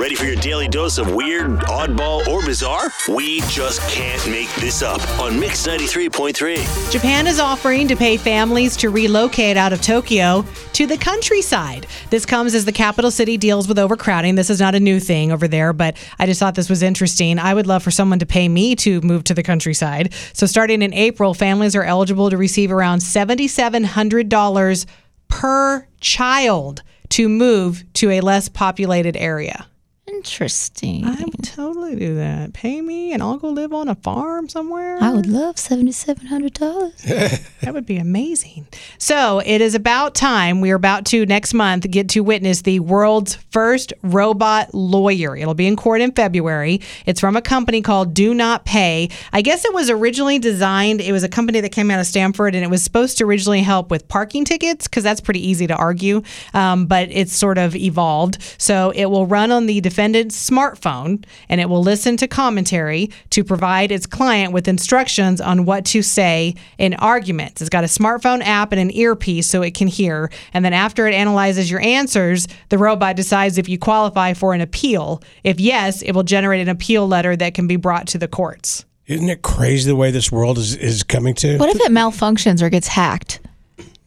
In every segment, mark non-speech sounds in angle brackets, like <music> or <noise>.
Ready for your daily dose of weird, oddball, or bizarre? We just can't make this up on Mix 93.3. Japan is offering to pay families to relocate out of Tokyo to the countryside. This comes as the capital city deals with overcrowding. This is not a new thing over there, but I just thought this was interesting. I would love for someone to pay me to move to the countryside. So, starting in April, families are eligible to receive around $7,700 per child to move to a less populated area. Interesting. I would totally do that. Pay me and I'll go live on a farm somewhere. I would love seventy-seven hundred dollars. <laughs> That would be amazing. So it is about time. We are about to next month get to witness the world's first robot lawyer. It'll be in court in February. It's from a company called Do Not Pay. I guess it was originally designed, it was a company that came out of Stanford and it was supposed to originally help with parking tickets because that's pretty easy to argue. Um, but it's sort of evolved. So it will run on the defendant's smartphone and it will listen to commentary to provide its client with instructions on what to say in arguments. It's got a smartphone app and an earpiece so it can hear. And then after it analyzes your answers, the robot decides if you qualify for an appeal. If yes, it will generate an appeal letter that can be brought to the courts. Isn't it crazy the way this world is, is coming to? What if it malfunctions or gets hacked?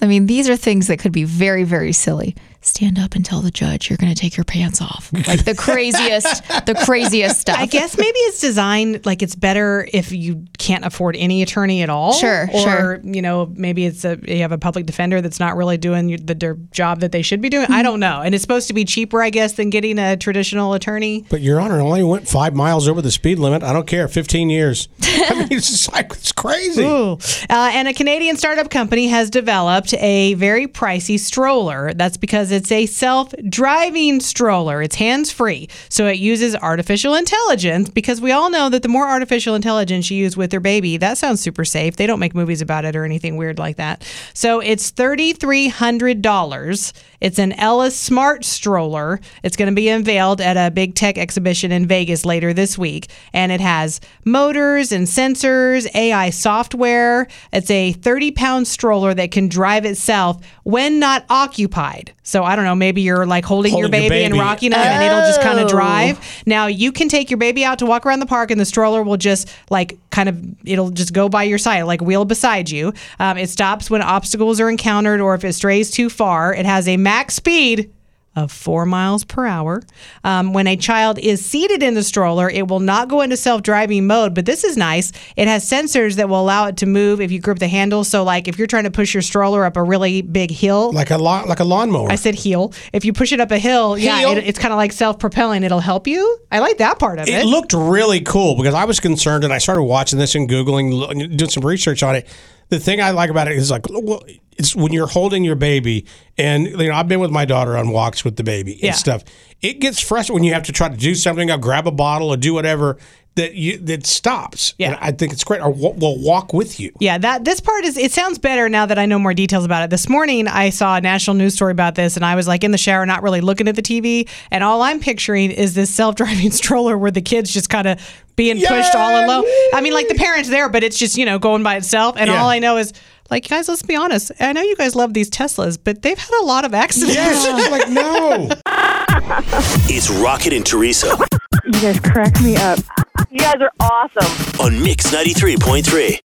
I mean, these are things that could be very, very silly. Stand up and tell the judge you're going to take your pants off. Like the craziest, <laughs> the craziest stuff. I guess maybe it's designed like it's better if you can't afford any attorney at all. Sure, or, sure. you know, maybe it's a you have a public defender that's not really doing the, their job that they should be doing. I don't know. And it's supposed to be cheaper, I guess, than getting a traditional attorney. But Your Honor, it only went five miles over the speed limit. I don't care. 15 years. <laughs> I mean, it's just like, it's crazy. Ooh. Uh, and a Canadian startup company has developed a very pricey stroller. That's because it's a self driving stroller. It's hands free. So it uses artificial intelligence because we all know that the more artificial intelligence you use with your baby, that sounds super safe. They don't make movies about it or anything weird like that. So it's $3,300. It's an Ella's Smart stroller. It's going to be unveiled at a big tech exhibition in Vegas later this week. And it has motors and sensors, AI software. It's a 30 pound stroller that can drive itself when not occupied. So I don't know, maybe you're like holding, your, Holding your baby and baby. rocking them and it'll just kind Oh. of drive. Now you can take your baby out to walk around the park and the stroller will just like kind of, it'll just go by your side, like wheel beside you. Um, it stops when obstacles are encountered or if it strays too far. It has a max speed of four miles per hour. Um, when a child is seated in the stroller, it will not go into self driving mode, but this is nice. It has sensors that will allow it to move if you grip the handle. So, like if you're trying to push your stroller up a really big hill, Like a lawn, like a lawnmower. I said heel. If you push it up a hill, yeah, it, it's kind of like self propelling. It'll help you. I like that part of it. it looked really cool because I was concerned and I started watching this and Googling, doing some research on it. The thing I like about it is like, well, it's when you're holding your baby and, you know, I've been with my daughter on walks with the baby Yeah. and stuff. It gets frustrating when you have to try to do something, or grab a bottle or do whatever that you, that stops. Yeah. And I think it's great. Or w- will walk with you. Yeah, that this part is it sounds better now that I know more details about it. This morning I saw a national news story about this and I was like in the shower not really looking at the TV and all I'm picturing is this self-driving <laughs> stroller where the kids just kind of being pushed all alone. I mean like the parents there but it's just, you know, going by itself and Yeah. all I know is like guys, let's be honest. I know you guys love these Teslas, but they've had a lot of accidents. Yes. like, no. <laughs> It's Rocket and Teresa You guys crack me up. You guys are awesome. on Mix 93.3.